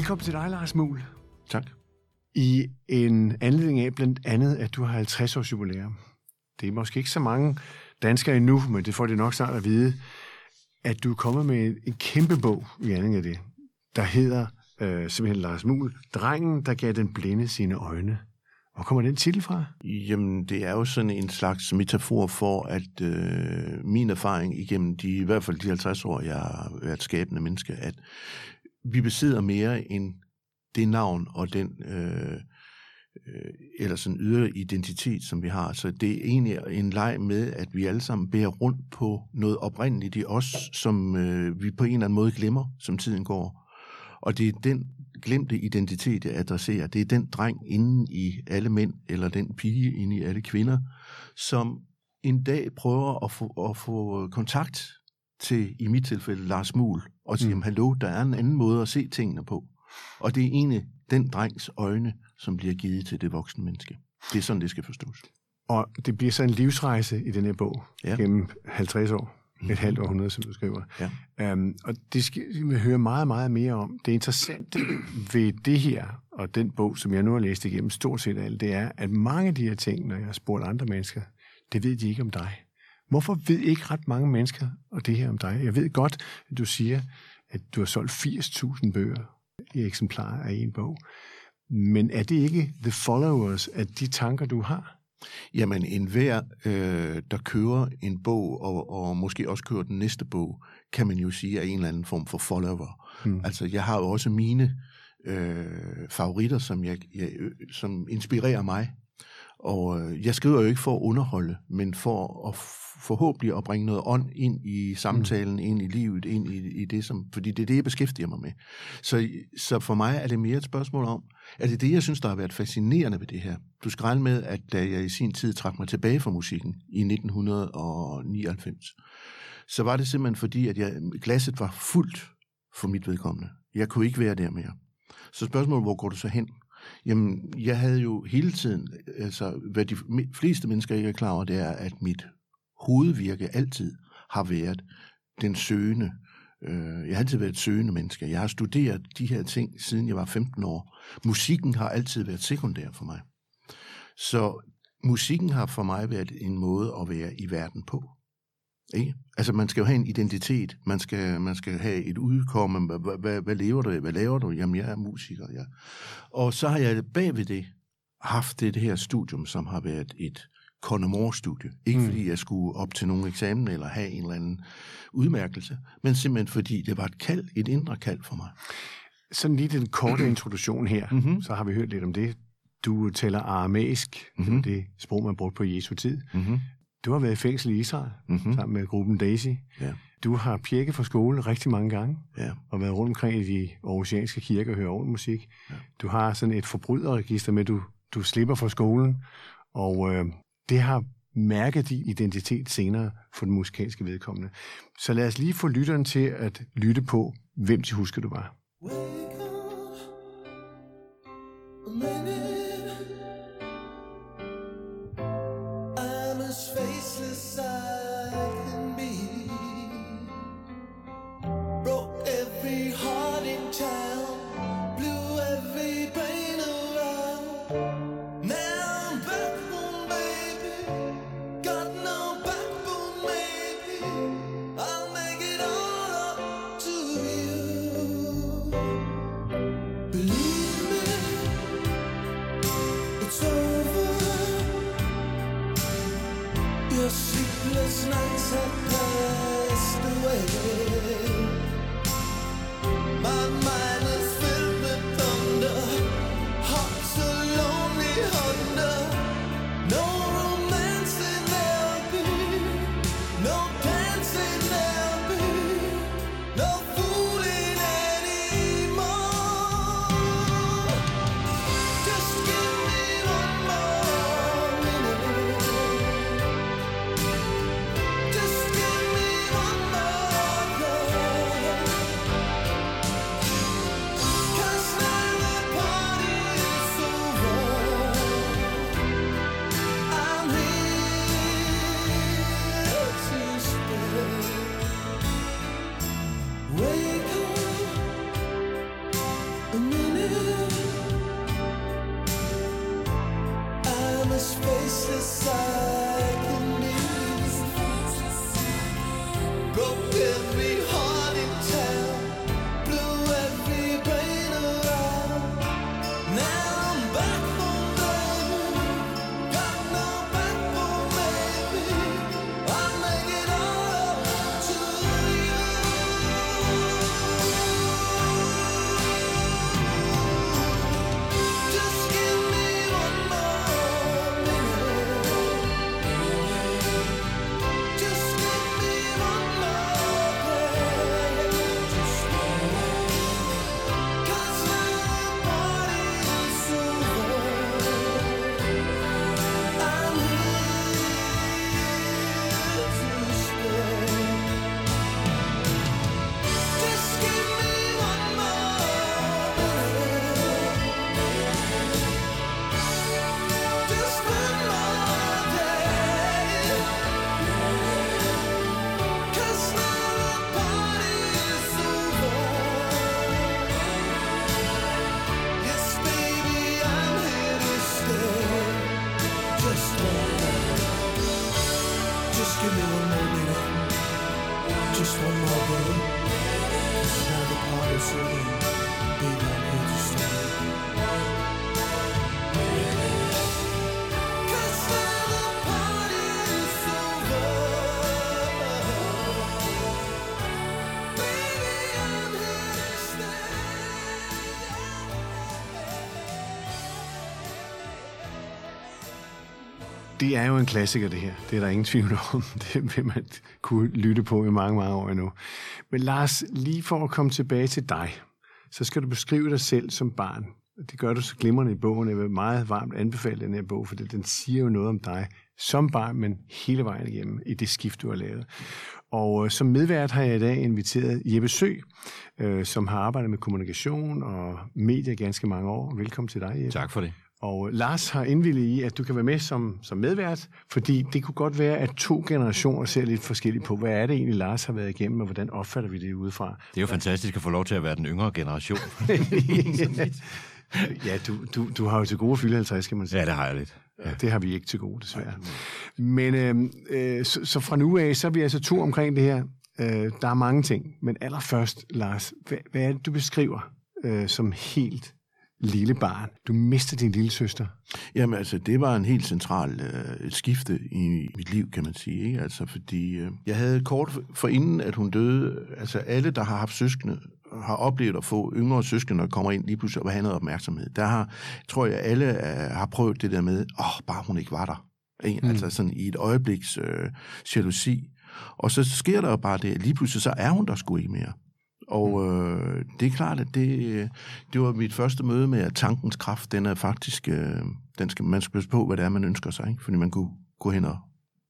Velkommen til dig, Lars Muhl. Tak. I en anledning af blandt andet, at du har 50 års jubilæum. Det er måske ikke så mange danskere endnu, men det får de nok snart at vide, at du er kommet med en kæmpe bog i anledning af det, der hedder øh, simpelthen Lars Muhl, Drengen, der gav den blinde sine øjne. Hvor kommer den titel fra? Jamen, det er jo sådan en slags metafor for, at øh, min erfaring igennem de, i hvert fald de 50 år, jeg har været skabende menneske, at vi besidder mere end det navn og den øh, øh, eller sådan ydre identitet, som vi har. Så det er egentlig en leg med, at vi alle sammen bærer rundt på noget oprindeligt i os, som øh, vi på en eller anden måde glemmer, som tiden går. Og det er den glemte identitet, jeg adresserer. Det er den dreng inden i alle mænd, eller den pige inde i alle kvinder, som en dag prøver at få, at få kontakt til, i mit tilfælde, Lars Muhl, og sige, mm. hallo, der er en anden måde at se tingene på. Og det er egentlig den drengs øjne, som bliver givet til det voksne menneske. Det er sådan, det skal forstås. Og det bliver så en livsrejse i den her bog ja. gennem 50 år. Et halvt århundrede, som du skriver. Ja. Um, og det skal vi høre meget, meget mere om. Det interessante ved det her, og den bog, som jeg nu har læst igennem stort set alt, det er, at mange af de her ting, når jeg har spurgt andre mennesker, det ved de ikke om dig. Hvorfor ved ikke ret mange mennesker og det her om dig? Jeg ved godt, at du siger, at du har solgt 80.000 bøger i eksemplarer af en bog. Men er det ikke the followers af de tanker, du har? Jamen, enhver, øh, der kører en bog, og, og måske også kører den næste bog, kan man jo sige er en eller anden form for follower. Hmm. Altså, jeg har jo også mine øh, favoritter, som, jeg, jeg, som inspirerer mig. Og øh, jeg skriver jo ikke for at underholde, men for at forhåbentlig at bringe noget ånd ind i samtalen, mm. ind i livet, ind i, i det, som, fordi det er det, jeg beskæftiger mig med. Så, så for mig er det mere et spørgsmål om, er det det, jeg synes, der har været fascinerende ved det her? Du skal regne med, at da jeg i sin tid trak mig tilbage fra musikken i 1999, så var det simpelthen fordi, at jeg, glasset var fuldt for mit vedkommende. Jeg kunne ikke være der mere. Så spørgsmålet, hvor går du så hen? Jamen, jeg havde jo hele tiden, altså, hvad de fleste mennesker ikke er klar over, det er, at mit hovedvirke altid har været den søgende. Øh, jeg har altid været et søgende menneske. Jeg har studeret de her ting, siden jeg var 15 år. Musikken har altid været sekundær for mig. Så musikken har for mig været en måde at være i verden på. Ikke? Altså, man skal jo have en identitet. Man skal, man skal have et udkomme. Hvad, hvad, hvad lever du? Hvad laver du? Jamen, jeg er musiker, ja. Og så har jeg bagved det haft det, det her studium, som har været et Connemore-studie. Ikke mm. fordi jeg skulle op til nogen eksamen eller have en eller anden udmærkelse, men simpelthen fordi det var et kald, et indre kald for mig. Sådan lige den korte introduktion her, mm-hmm. så har vi hørt lidt om det. Du taler aramæisk, mm-hmm. det sprog, man brugte på Jesu tid. Mm-hmm. Du har været i fængsel i Israel mm-hmm. sammen med gruppen Daisy. Ja. Du har pirket fra skole rigtig mange gange, ja. og været rundt omkring i de aarhusianske kirker og hørt musik. Ja. Du har sådan et forbryderregister med, at du, du slipper fra skolen, og øh, det har mærket din identitet senere for den musikalske vedkommende. Så lad os lige få lytteren til at lytte på, hvem de husker, du var. Wake up, Det er jo en klassiker, det her. Det er der ingen tvivl om. Det vil man kunne lytte på i mange, mange år endnu. Men Lars, lige for at komme tilbage til dig, så skal du beskrive dig selv som barn. Det gør du så glimrende i bogen. Jeg vil meget varmt anbefale den her bog, for den siger jo noget om dig som barn, men hele vejen igennem i det skift, du har lavet. Og øh, som medvært har jeg i dag inviteret Jeppe Sø, øh, som har arbejdet med kommunikation og medier ganske mange år. Velkommen til dig, Jeppe. Tak for det. Og Lars har indvillet i, at du kan være med som, som medvært, fordi det kunne godt være, at to generationer ser lidt forskelligt på, hvad er det egentlig, Lars har været igennem, og hvordan opfatter vi det udefra. Det er jo fantastisk at få lov til at være den yngre generation. ja, du, du, du har jo til gode fylde 50, kan man sige. Ja, det har jeg lidt. Ja. Det har vi ikke til gode, desværre. Men øh, øh, så, så fra nu af, så er vi altså to omkring det her. Øh, der er mange ting, men allerførst, Lars, hvad, hvad er det, du beskriver øh, som helt lille barn. Du mistede din lille søster. Jamen altså, det var en helt central øh, skifte i mit liv, kan man sige. Ikke? Altså, fordi øh, jeg havde kort for inden, at hun døde, altså alle, der har haft søskende, har oplevet at få yngre søskende, der kommer ind lige pludselig og have noget opmærksomhed. Der har, tror jeg, alle øh, har prøvet det der med, åh, oh, bare hun ikke var der. Ikke? Mm. Altså sådan i et øjebliks øh, jalousi. Og så sker der jo bare det, lige pludselig så er hun der sgu ikke mere. Og mm. øh, det er klart, at det, det var mit første møde med, at tankens kraft, den er faktisk, øh, den skal, man skal passe på, hvad det er, man ønsker sig, ikke? fordi man kunne gå hen og,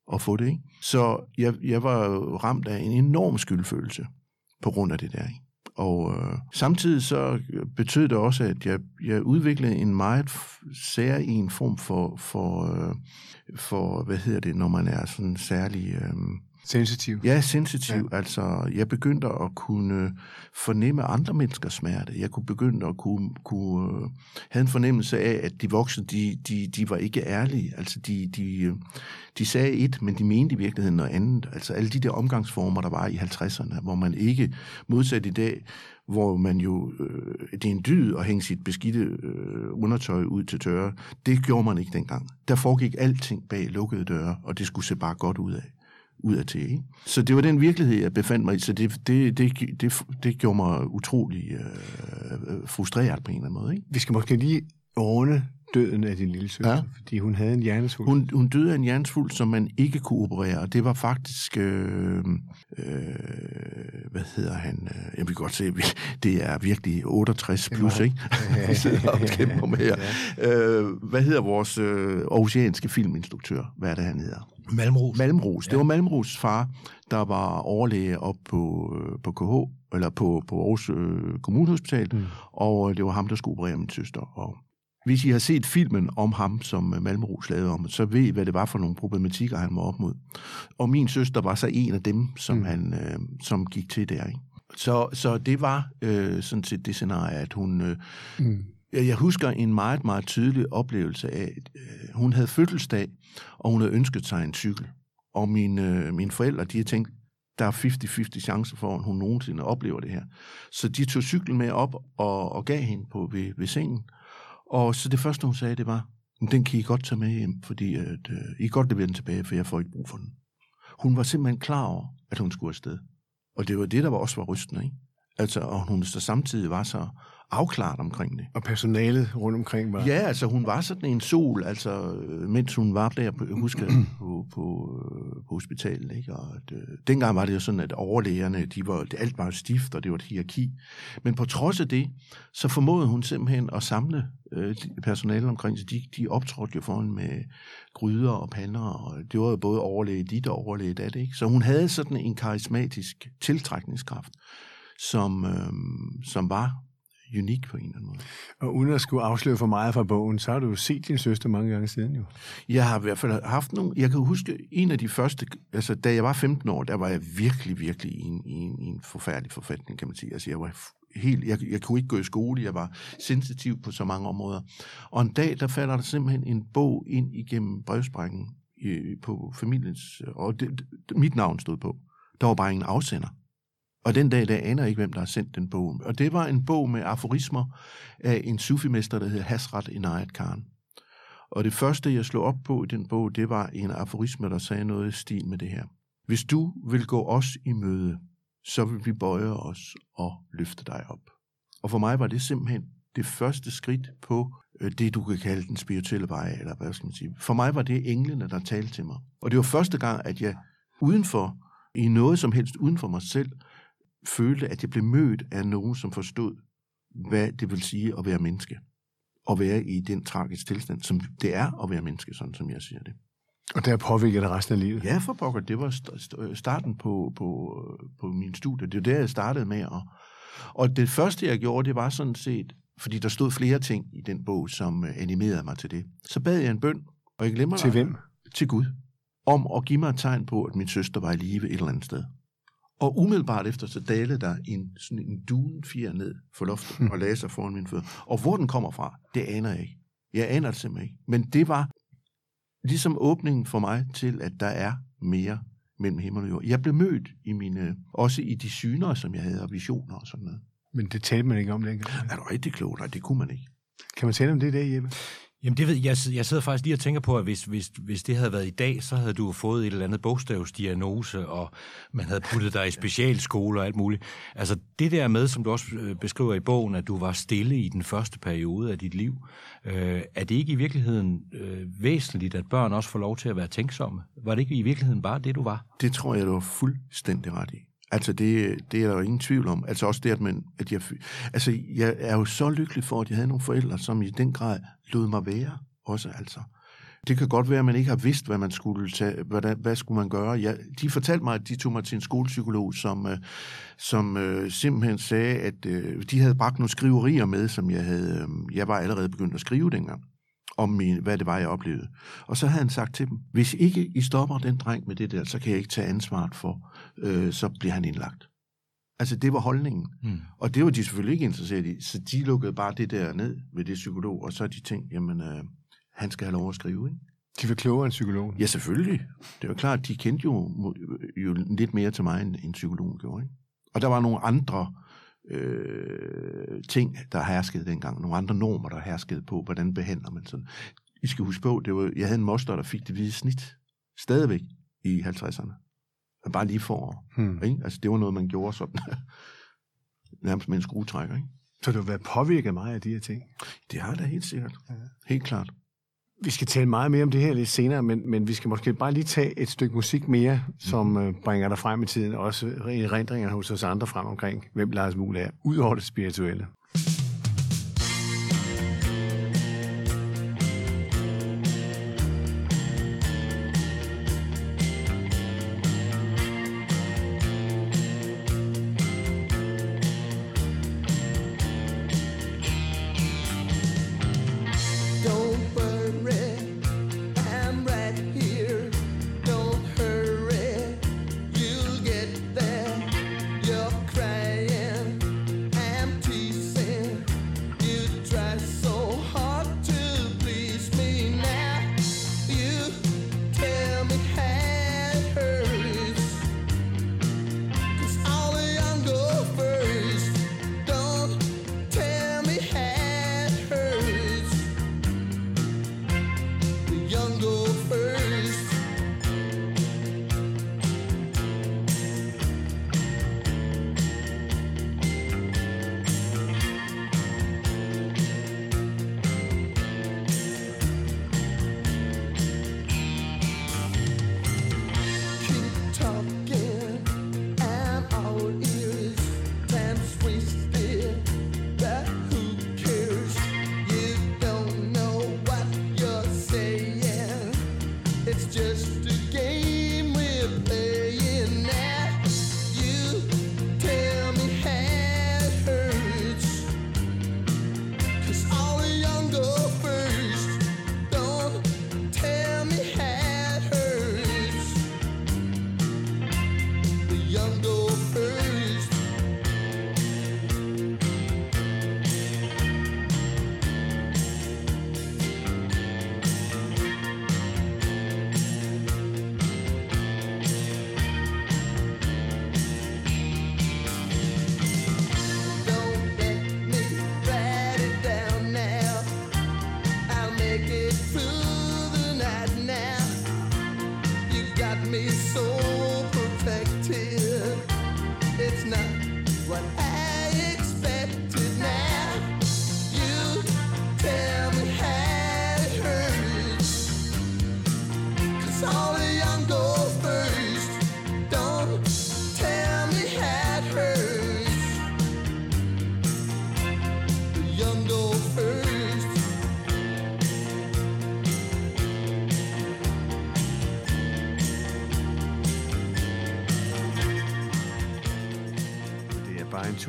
og få det. Ikke? Så jeg, jeg var ramt af en enorm skyldfølelse på grund af det der. Ikke? Og øh, samtidig så betød det også, at jeg, jeg udviklede en meget sær en form for, for, øh, for, hvad hedder det, når man er sådan særlig... Øh, Sensitiv. Ja, sensitiv. Ja. Altså, jeg begyndte at kunne fornemme andre menneskers smerte. Jeg kunne begynde at kunne, kunne uh, have en fornemmelse af, at de voksne, de, de, de var ikke ærlige. Altså, de, de, de sagde et, men de mente i virkeligheden noget andet. Altså, alle de der omgangsformer, der var i 50'erne, hvor man ikke, modsat i dag, hvor man jo, øh, det er en dyd at hænge sit beskidte øh, undertøj ud til tørre. Det gjorde man ikke dengang. Der foregik alting bag lukkede døre, og det skulle se bare godt ud af ud af til. Ikke? Så det var den virkelighed, jeg befandt mig i, så det, det, det, det, det gjorde mig utrolig øh, øh frustreret på en eller anden måde. Ikke? Vi skal måske lige ordne døden af din lille søster, ja. fordi hun havde en hjernesvulst. Hun, hun døde af en hjernesvulst, som man ikke kunne operere, og det var faktisk, øh, øh, hvad hedder han, jeg vil godt se, det er virkelig 68 plus, ikke? Vi sidder og kæmper med her. Ja. Øh, hvad hedder vores øh, oceanske filminstruktør? Hvad er det, han hedder? Malmros. Malmros. Det var Malmros far, der var overlæge op på, øh, på KH, eller på, på Aarhus øh, Kommunehospital, mm. og det var ham, der skulle operere min søster. Og hvis I har set filmen om ham, som øh, Malmros lavede om, så ved I, hvad det var for nogle problematikker, han var op mod. Og min søster var så en af dem, som, mm. han, øh, som gik til der. Ikke? Så, så det var øh, sådan set det scenarie, at hun, øh, mm. Jeg husker en meget, meget tydelig oplevelse af, at øh, hun havde fødselsdag, og hun havde ønsket sig en cykel. Og mine, øh, mine forældre, de havde tænkt, der er 50-50 chancer for, at hun nogensinde oplever det her. Så de tog cyklen med op og, og gav hende på ved, ved sengen. Og så det første, hun sagde, det var, den kan I godt tage med hjem, fordi at, øh, I kan godt levere den tilbage, for jeg får ikke brug for den. Hun var simpelthen klar over, at hun skulle afsted. Og det var det, der var også var rystende, ikke? Altså, og hun så samtidig var så afklaret omkring det. Og personalet rundt omkring var... Ja, altså hun var sådan en sol, altså mens hun var der, på, husker på, på, på hospitalet. Ikke? Og at, øh, dengang var det jo sådan, at overlægerne, de var, det, alt var stift, og det var et hierarki. Men på trods af det, så formåede hun simpelthen at samle øh, personalet omkring sig. De, de optrådte jo foran med gryder og pander, og det var jo både overlæge dit og overlæge dat. Ikke? Så hun havde sådan en karismatisk tiltrækningskraft, som, øh, som var unik på en eller anden måde. Og uden at skulle afsløre for meget fra bogen, så har du jo set din søster mange gange siden jo. Jeg har i hvert fald haft nogle... Jeg kan huske en af de første... Altså, da jeg var 15 år, der var jeg virkelig, virkelig i en, i en, i en forfærdelig forfatning, kan man sige. Altså, jeg var helt... Jeg, jeg kunne ikke gå i skole, jeg var sensitiv på så mange områder. Og en dag, der falder der simpelthen en bog ind igennem brevsprækken på familiens... Og det, mit navn stod på. Der var bare ingen afsender. Og den dag, der aner ikke, hvem der har sendt den bog. Og det var en bog med aforismer af en sufimester, der hedder Hasrat Inayat Khan. Og det første, jeg slog op på i den bog, det var en aforisme, der sagde noget i stil med det her. Hvis du vil gå os i møde, så vil vi bøje os og løfte dig op. Og for mig var det simpelthen det første skridt på øh, det, du kan kalde den spirituelle vej, eller hvad skal man sige. For mig var det englene, der talte til mig. Og det var første gang, at jeg udenfor, i noget som helst uden for mig selv, følte, at jeg blev mødt af nogen, som forstod, hvad det vil sige at være menneske. Og være i den tragiske tilstand, som det er at være menneske, sådan som jeg siger det. Og der påvirker det resten af livet? Ja, for pokker. Det var starten på, på, på min studie. Det var der, jeg startede med. Og, og det første, jeg gjorde, det var sådan set, fordi der stod flere ting i den bog, som øh, animerede mig til det. Så bad jeg en bøn, og jeg glemmer Til hvem? Til Gud. Om at give mig et tegn på, at min søster var i live et eller andet sted. Og umiddelbart efter, så dalede der en, sådan en dunfjer ned for loftet mm. og lagde sig foran min fødder. Og hvor den kommer fra, det aner jeg ikke. Jeg aner det simpelthen ikke. Men det var ligesom åbningen for mig til, at der er mere mellem himmel og jord. Jeg blev mødt i mine, også i de syner, som jeg havde, og visioner og sådan noget. Men det talte man ikke om længere? Er du rigtig klog? Nej, det kunne man ikke. Kan man tale om det der, Jeppe? Jamen det ved jeg, jeg sidder faktisk lige og tænker på, at hvis, hvis, hvis det havde været i dag, så havde du fået et eller andet bogstavsdiagnose, og man havde puttet dig i specialskole og alt muligt. Altså det der med, som du også øh, beskriver i bogen, at du var stille i den første periode af dit liv, øh, er det ikke i virkeligheden øh, væsentligt, at børn også får lov til at være tænksomme? Var det ikke i virkeligheden bare det, du var? Det tror jeg, du var fuldstændig ret i. Altså, det, det er der jo ingen tvivl om. Altså også det, at, man, at jeg... Altså, jeg er jo så lykkelig for, at jeg havde nogle forældre, som i den grad lod mig være også, altså. Det kan godt være, at man ikke har vidst, hvad man skulle tage, hvad, hvad skulle man gøre. Jeg, de fortalte mig, at de tog mig til en skolepsykolog, som, øh, som øh, simpelthen sagde, at øh, de havde bragt nogle skriverier med, som jeg havde. Øh, jeg var allerede begyndt at skrive dengang om min, hvad det var, jeg oplevede. Og så havde han sagt til dem, hvis ikke I stopper den dreng med det der, så kan jeg ikke tage ansvaret for, øh, så bliver han indlagt. Altså, det var holdningen. Mm. Og det var de selvfølgelig ikke interesseret i, så de lukkede bare det der ned ved det psykolog, og så de tænkt, jamen, øh, han skal have lov at skrive, ikke? De var klogere end psykologen? Ja, selvfølgelig. Det var klart, de kendte jo, jo lidt mere til mig, end, end psykologen gjorde, ikke? Og der var nogle andre øh, ting, der herskede dengang. Nogle andre normer, der herskede på, hvordan behandler man sådan. I skal huske på, det var, jeg havde en moster, der fik det hvide snit. Stadigvæk i 50'erne. Bare lige for. Hmm. Ikke? Altså, det var noget, man gjorde sådan. nærmest med en skruetrækker. Ikke? Så du har været påvirket meget af de her ting? Det har da helt sikkert. Ja. Helt klart. Vi skal tale meget mere om det her lidt senere, men, men vi skal måske bare lige tage et stykke musik mere, som mm-hmm. øh, bringer dig frem i tiden, og også erindringer hos os andre frem omkring, hvem Lars Muhl er, ud over det spirituelle.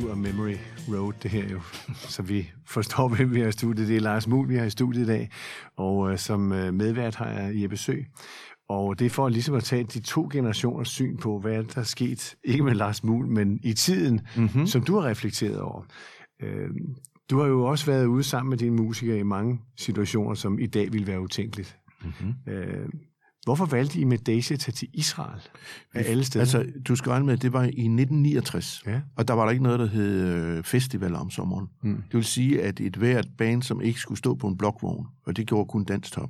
Tur Memory Road, det her jo. Så vi forstår, hvem vi har i studiet. Det er Lars Muhl, vi har i studiet i dag. Og øh, som øh, medvært har jeg Jeppe Sø. Og det er for ligesom at tage de to generationers syn på, hvad er der er sket, ikke med Lars Muhl, men i tiden, mm-hmm. som du har reflekteret over. Øh, du har jo også været ude sammen med dine musikere i mange situationer, som i dag ville være utænkeligt. Mm-hmm. Øh, hvorfor valgte I med Daisy at tage til Israel af alle steder? Altså, du skal regne med, at det var i 1969, Ja. og der var der ikke noget, der hed øh, festival om sommeren. Mm. Det vil sige, at et hvert band, som ikke skulle stå på en blokvogn, og det gjorde kun Dansk Top,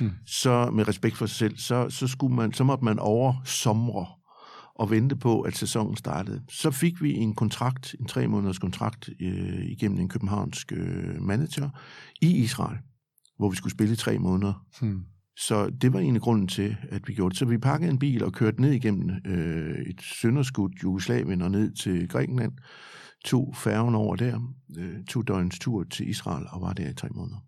mm. så med respekt for sig selv, så, så, skulle man, så måtte man over somre og vente på, at sæsonen startede. Så fik vi en kontrakt, en tre måneders kontrakt øh, igennem en københavnsk øh, manager i Israel, hvor vi skulle spille i tre måneder. Hmm. Så det var egentlig grunden til, at vi gjorde det. Så vi pakkede en bil og kørte ned igennem øh, et sønderskudt Jugoslavien og ned til Grækenland. Tog færgen over der, øh, to døgns tur til Israel og var der i tre måneder.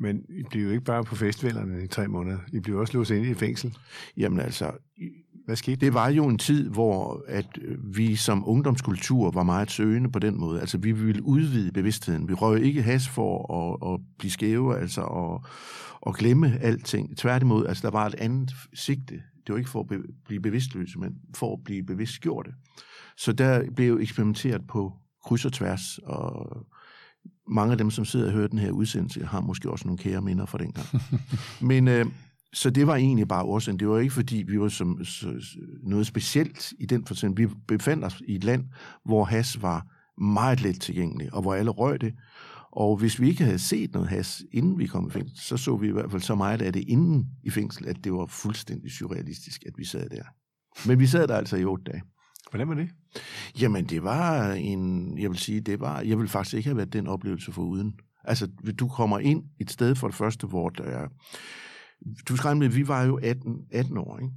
Men I blev jo ikke bare på festivalerne i tre måneder. I blev også låst ind i et fængsel. Jamen altså, Hvad skete det var jo en tid, hvor at øh, vi som ungdomskultur var meget søgende på den måde. Altså, vi ville udvide bevidstheden. Vi røg ikke has for at, at blive skæve, altså og, og glemme alting. Tværtimod, altså, der var et andet sigte. Det var ikke for at be, blive bevidstløse, men for at blive bevidstgjorte. Så der blev eksperimenteret på kryds og tværs, og mange af dem, som sidder og hører den her udsendelse, har måske også nogle kære minder fra dengang. Men øh, så det var egentlig bare årsagen. Det var ikke, fordi vi var som, så, noget specielt i den forstand. Vi befandt os i et land, hvor has var meget let tilgængelig, og hvor alle røg det. Og hvis vi ikke havde set noget has, inden vi kom i fængsel, så så vi i hvert fald så meget af det inden i fængsel, at det var fuldstændig surrealistisk, at vi sad der. Men vi sad der altså i otte dage. Hvordan var det? Jamen, det var en, jeg vil sige, det var, jeg vil faktisk ikke have været den oplevelse for uden. Altså, du kommer ind et sted for det første, hvor der er, du skal med, vi var jo 18, 18 år, ikke?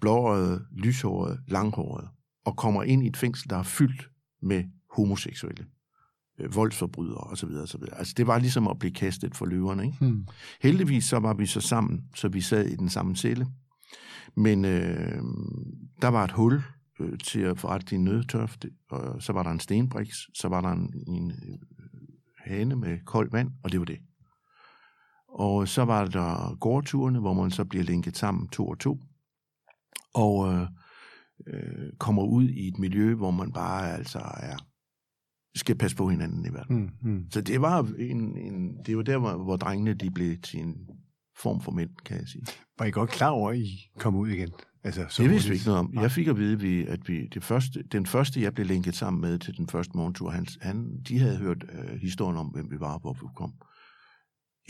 Blåøjet, lyshåret, langhåret, og kommer ind i et fængsel, der er fyldt med homoseksuelle, øh, voldsforbrydere osv. osv. Altså, det var ligesom at blive kastet for løverne, ikke? Hmm. Heldigvis så var vi så sammen, så vi sad i den samme celle. Men øh, der var et hul øh, til at forrette din nødtørft, og så var der en stenbriks, så var der en, en øh, hane med koldt vand, og det var det. Og så var der gårdturene, hvor man så bliver linket sammen to og to, og øh, øh, kommer ud i et miljø, hvor man bare altså er, skal passe på hinanden i verden. Hmm. Hmm. Så det var, en, en, det var der, hvor, hvor drengene de blev til en form for mænd, kan jeg sige. Var I godt klar over, at I kom ud igen? Altså, så Det vidste vi ikke noget om. Nej. Jeg fik at vide, vi- at vi, det første, den første, jeg blev linket sammen med til den første morgentur, han, han, de havde hørt uh, historien om, hvem vi var, hvor vi kom.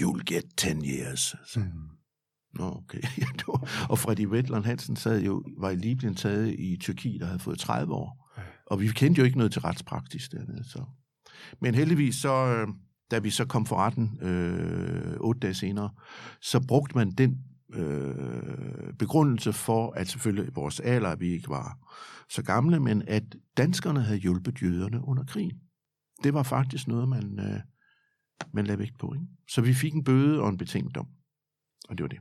You'll get 10 years. Så, Hmm. Nå, okay. Og Freddy Vetland Hansen sad jo, var i Libyen taget i Tyrkiet, der havde fået 30 år. Og vi kendte jo ikke noget til retspraksis dernede. Så. Men heldigvis, så, øh, da vi så kom for retten øh, otte dage senere, så brugte man den øh, begrundelse for, at selvfølgelig vores alder, at vi ikke var så gamle, men at danskerne havde hjulpet jøderne under krigen. Det var faktisk noget, man, øh, man lagde vægt på. Ikke? Så vi fik en bøde og en betinget dom. Og det var det.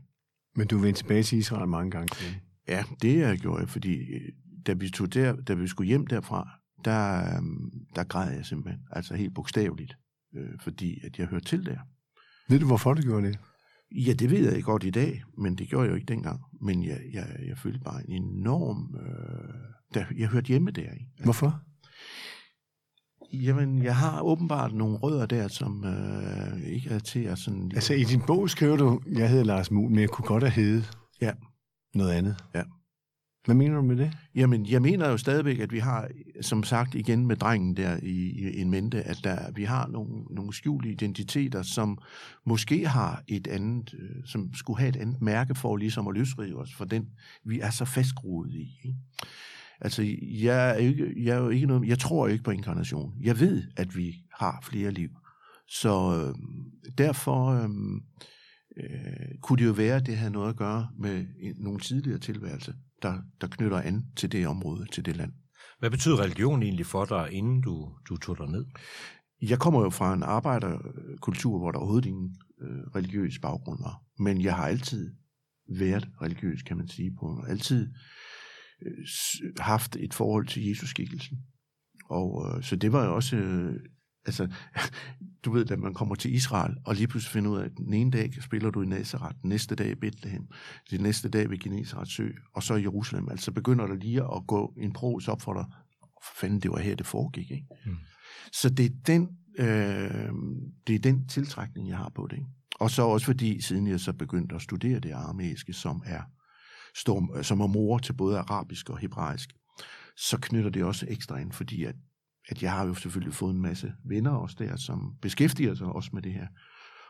Men du vendte tilbage til Israel mange gange siden. Ja, det jeg gjorde jeg, fordi øh, da vi, tog der, da vi skulle hjem derfra, der, øhm, der græd jeg simpelthen, altså helt bogstaveligt, øh, fordi at jeg hørte til der. Ved du, hvorfor du gjorde det? Ja, det ved jeg godt i dag, men det gjorde jeg jo ikke dengang. Men jeg, jeg, jeg følte bare en enorm... Øh, der, jeg hørte hjemme der. Ikke? Hvorfor? Jamen, jeg har åbenbart nogle rødder der, som øh, ikke er til at sådan... Altså, i din bog skriver du, jeg hedder Lars Muhl, men jeg kunne godt have heddet Ja. noget andet. Ja. Hvad mener du med det? Jamen, jeg mener jo stadigvæk, at vi har, som sagt igen med drengen der i, i en mente, at der, vi har nogle, nogle skjulte identiteter, som måske har et andet, øh, som skulle have et andet mærke for ligesom at løsrive os for den, vi er så fastgroet i. Ikke? Altså, jeg er, ikke, jeg er jo ikke noget, jeg tror ikke på inkarnation. Jeg ved, at vi har flere liv. Så øh, derfor øh, øh, kunne det jo være, at det havde noget at gøre med en, nogle tidligere tilværelse, der, der knytter an til det område, til det land. Hvad betyder religion egentlig for dig, inden du, du tog dig ned? Jeg kommer jo fra en arbejderkultur, hvor der overhovedet ingen øh, religiøs baggrund var. Men jeg har altid været religiøs, kan man sige. på Altid øh, haft et forhold til Jesus-skikkelsen. Og øh, så det var jo også... Øh, altså, du ved, at man kommer til Israel, og lige pludselig finder ud af, at den ene dag spiller du i Nazareth, den næste dag i Bethlehem, den næste dag ved Genesarets sø, og så i Jerusalem. Altså begynder der lige at gå en pros op for dig. For fanden, det var her, det foregik, ikke? Mm. Så det er den, øh, det er den tiltrækning, jeg har på det. Ikke? Og så også fordi, siden jeg så begyndte at studere det aramæiske, som er, står, som er mor til både arabisk og hebraisk, så knytter det også ekstra ind, fordi at, at jeg har jo selvfølgelig fået en masse venner også der, som beskæftiger sig også med det her,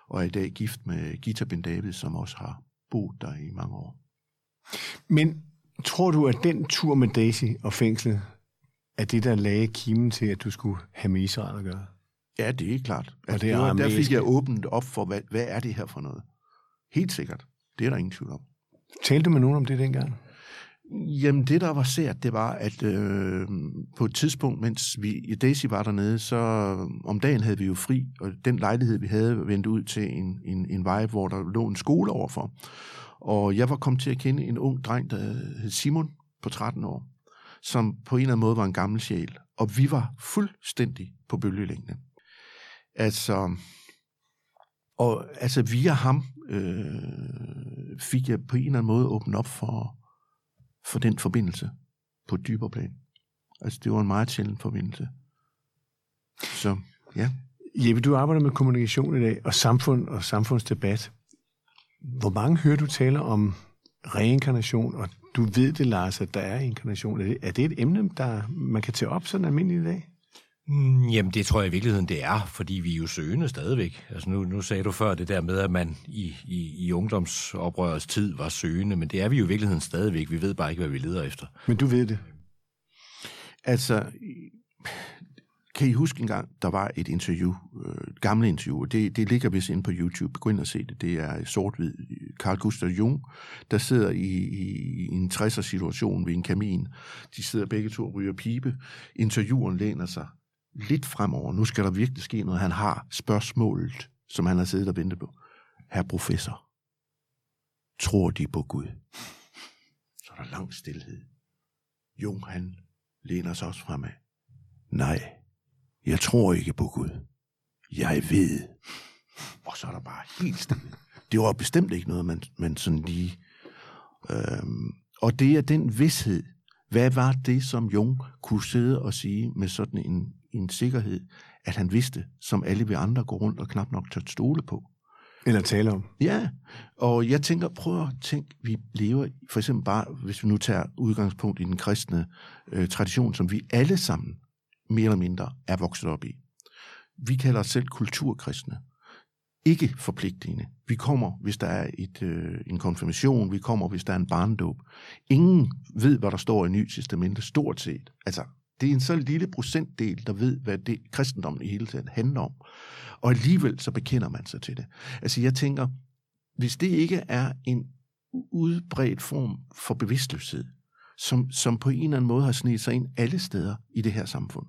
og er i dag gift med Gita Ben David, som også har boet der i mange år. Men tror du, at den tur med Daisy og fængslet, er det, der lagde kimen til, at du skulle have med Israel at gøre? Ja, det er klart. Og Altså, det er det var, der fik jeg åbent op for, hvad, hvad er det her for noget? Helt sikkert. Det er der ingen tvivl om. Talte du med nogen om det dengang? Jamen, det der var sært, det var, at øh, på et tidspunkt, mens vi, Daisy var dernede, så øh, om dagen havde vi jo fri, og den lejlighed, vi havde, vendte ud til en, en, en vej, hvor der lå en skole overfor. Og jeg var kommet til at kende en ung dreng, der hed Simon, på 13 år, som på en eller anden måde var en gammel sjæl. Og vi var fuldstændig på bølgelængde. Altså, og altså via ham øh, fik jeg på en eller anden måde åbnet op for, for den forbindelse på et dybere plan. Altså, det var en meget sjælden forbindelse. Så, ja. Jeppe, du arbejder med kommunikation i dag, og samfund og samfundsdebat. Hvor mange hører du tale om reinkarnation, og du ved det, Lars, at der er inkarnation. Er det, er det et emne, der man kan tage op sådan almindeligt i dag? Mm, jamen, det tror jeg i virkeligheden, det er, fordi vi er jo søgende stadigvæk. Altså nu, nu sagde du før det der med, at man i, i, i ungdomsoprørets tid var søgende, men det er vi jo i virkeligheden stadigvæk. Vi ved bare ikke, hvad vi leder efter. Men du ved det. Altså, kan I huske en gang, der var et interview, øh, et gammelt interview, og det, det ligger vist inde på YouTube. Gå ind og se det. Det er sort-hvid. Carl Gustav Jung, der sidder i, i, i en 60'er situation ved en kamin. De sidder begge to og ryger pibe. Intervieweren læner sig lidt fremover. Nu skal der virkelig ske noget. Han har spørgsmålet, som han har siddet og ventet på. Herr professor, tror de på Gud? Så er der lang stillhed. Jung, han læner sig også fremad. Nej, jeg tror ikke på Gud. Jeg ved. Og så er der bare helt stille. Det var bestemt ikke noget, man, man sådan lige... Øhm, og det er den vidshed. Hvad var det, som Jung kunne sidde og sige med sådan en, en sikkerhed, at han vidste, som alle vi andre går rundt og knap nok tør stole på? Eller tale om. Ja, og jeg tænker, prøv at tænke, vi lever, for eksempel bare, hvis vi nu tager udgangspunkt i den kristne øh, tradition, som vi alle sammen mere eller mindre er vokset op i. Vi kalder os selv kulturkristne. Ikke forpligtende. Vi kommer, hvis der er et, øh, en konfirmation, vi kommer, hvis der er en barndåb. Ingen ved, hvad der står i Ny Testamente, stort set. Altså, det er en så lille procentdel, der ved, hvad det kristendommen i hele taget handler om. Og alligevel så bekender man sig til det. Altså, jeg tænker, hvis det ikke er en udbredt form for bevidstløshed, som, som på en eller anden måde har snedet sig ind alle steder i det her samfund.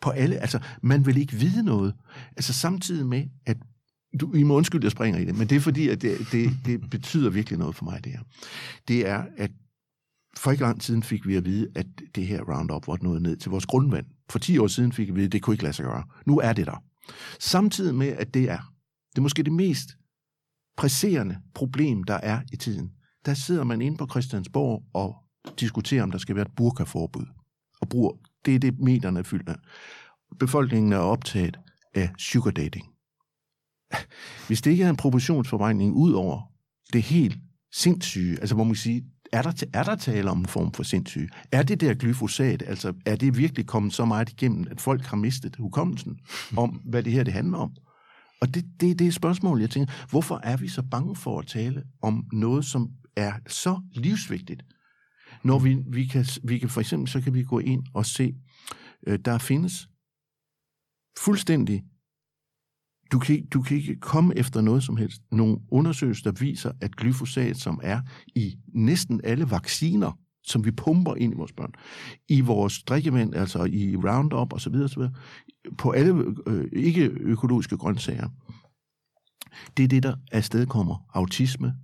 På alle, altså, man vil ikke vide noget. Altså, samtidig med, at du, I må undskylde, jeg springer i det, men det er fordi, at det, det, det betyder virkelig noget for mig, det her. Det er, at for ikke lang siden fik vi at vide, at det her Roundup var nået ned til vores grundvand. For 10 år siden fik vi at vide, at det kunne ikke lade sig gøre. Nu er det der. Samtidig med, at det er, det er måske det mest presserende problem, der er i tiden. Der sidder man inde på Christiansborg og diskuterer, om der skal være et burkaforbud. Og bruger, det er det, medierne er fyldt af. Befolkningen er optaget af sugar dating. Hvis det ikke er en proportionsforvejning ud over det helt sindssyge, altså hvor man kan sige, er der, er der tale om en form for sindssyge? Er det der glyfosat, altså er det virkelig kommet så meget igennem, at folk har mistet hukommelsen om, hvad det her det handler om? Og det, det, det er et spørgsmål, jeg tænker, hvorfor er vi så bange for at tale om noget, som er så livsvigtigt? Når vi, vi, kan, vi kan for eksempel, så kan vi gå ind og se, øh, der findes fuldstændig du kan, ikke, du kan ikke komme efter noget som helst. Nogle undersøgelser, der viser, at glyfosat, som er i næsten alle vacciner, som vi pumper ind i vores børn, i vores drikkevand, altså i Roundup osv., osv. på alle øh, ikke-økologiske grøntsager, det er det, der afstedkommer autisme,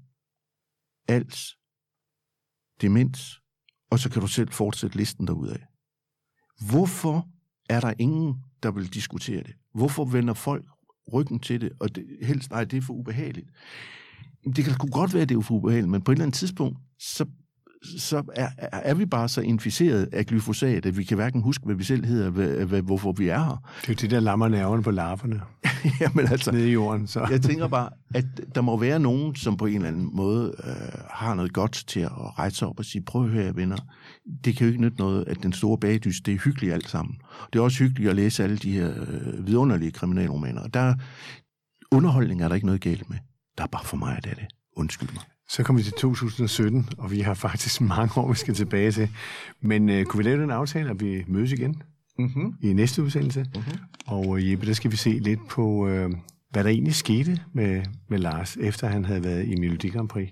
als, demens, og så kan du selv fortsætte listen derudad. Hvorfor er der ingen, der vil diskutere det? Hvorfor vender folk ryggen til det, og det, helst, nej, det er for ubehageligt? Det kan sgu godt være, at det er for ubehageligt, men på et eller andet tidspunkt, så så er, er vi bare så inficeret af glyfosat, at vi kan hverken huske, hvad vi selv hedder, hvad, hvad, hvorfor vi er her. Det er jo det, der lammer nerverne på larverne Jamen altså, nede i jorden. Så. jeg tænker bare, at der må være nogen, som på en eller anden måde øh, har noget godt til at rejse sig op og sige, prøv at høre, venner, det kan jo ikke nytte noget, at den store bagdys, det er hyggeligt alt sammen. Det er også hyggeligt at læse alle de her øh, vidunderlige kriminalromaner. Der, underholdning er der ikke noget galt med. Der er bare for mig, at det er det. Undskyld mig. Så kommer vi til 2017, og vi har faktisk mange år, vi skal tilbage til. Men øh, kunne vi lave den aftale, at vi mødes igen Mm-hmm. i næste udsendelse? Mhm. Og øh, Jeppe, der skal vi se lidt på, øh, hvad der egentlig skete med, med Lars, efter han havde været i Melodi Grand Prix.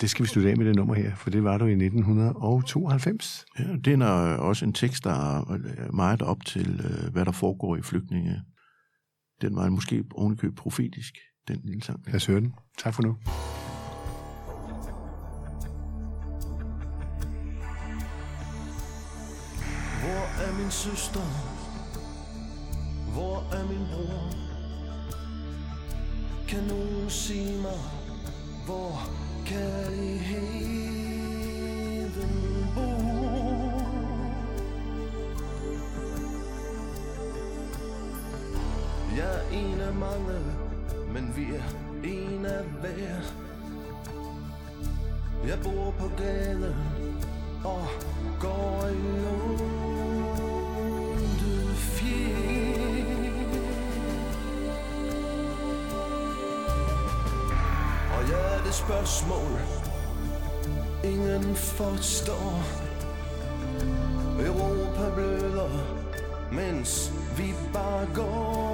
Det skal vi slutte af med det nummer her, for det var du i 1992. Ja, det er også en tekst, der er øh, meget op til, øh, hvad der foregår i flygtninge. Den var måske ovenikøb profetisk, den lille sang. Lad os høre den. Tak for nu. Min søster? Hvor er min bror? Kan nogen sige mig, hvor kærligheden bor? Jeg er en af mange, men vi er en af hver. Jeg bor på gaden og går i lån. Og spørgsmål, ingen forstår. Europa bløder, mens vi bare går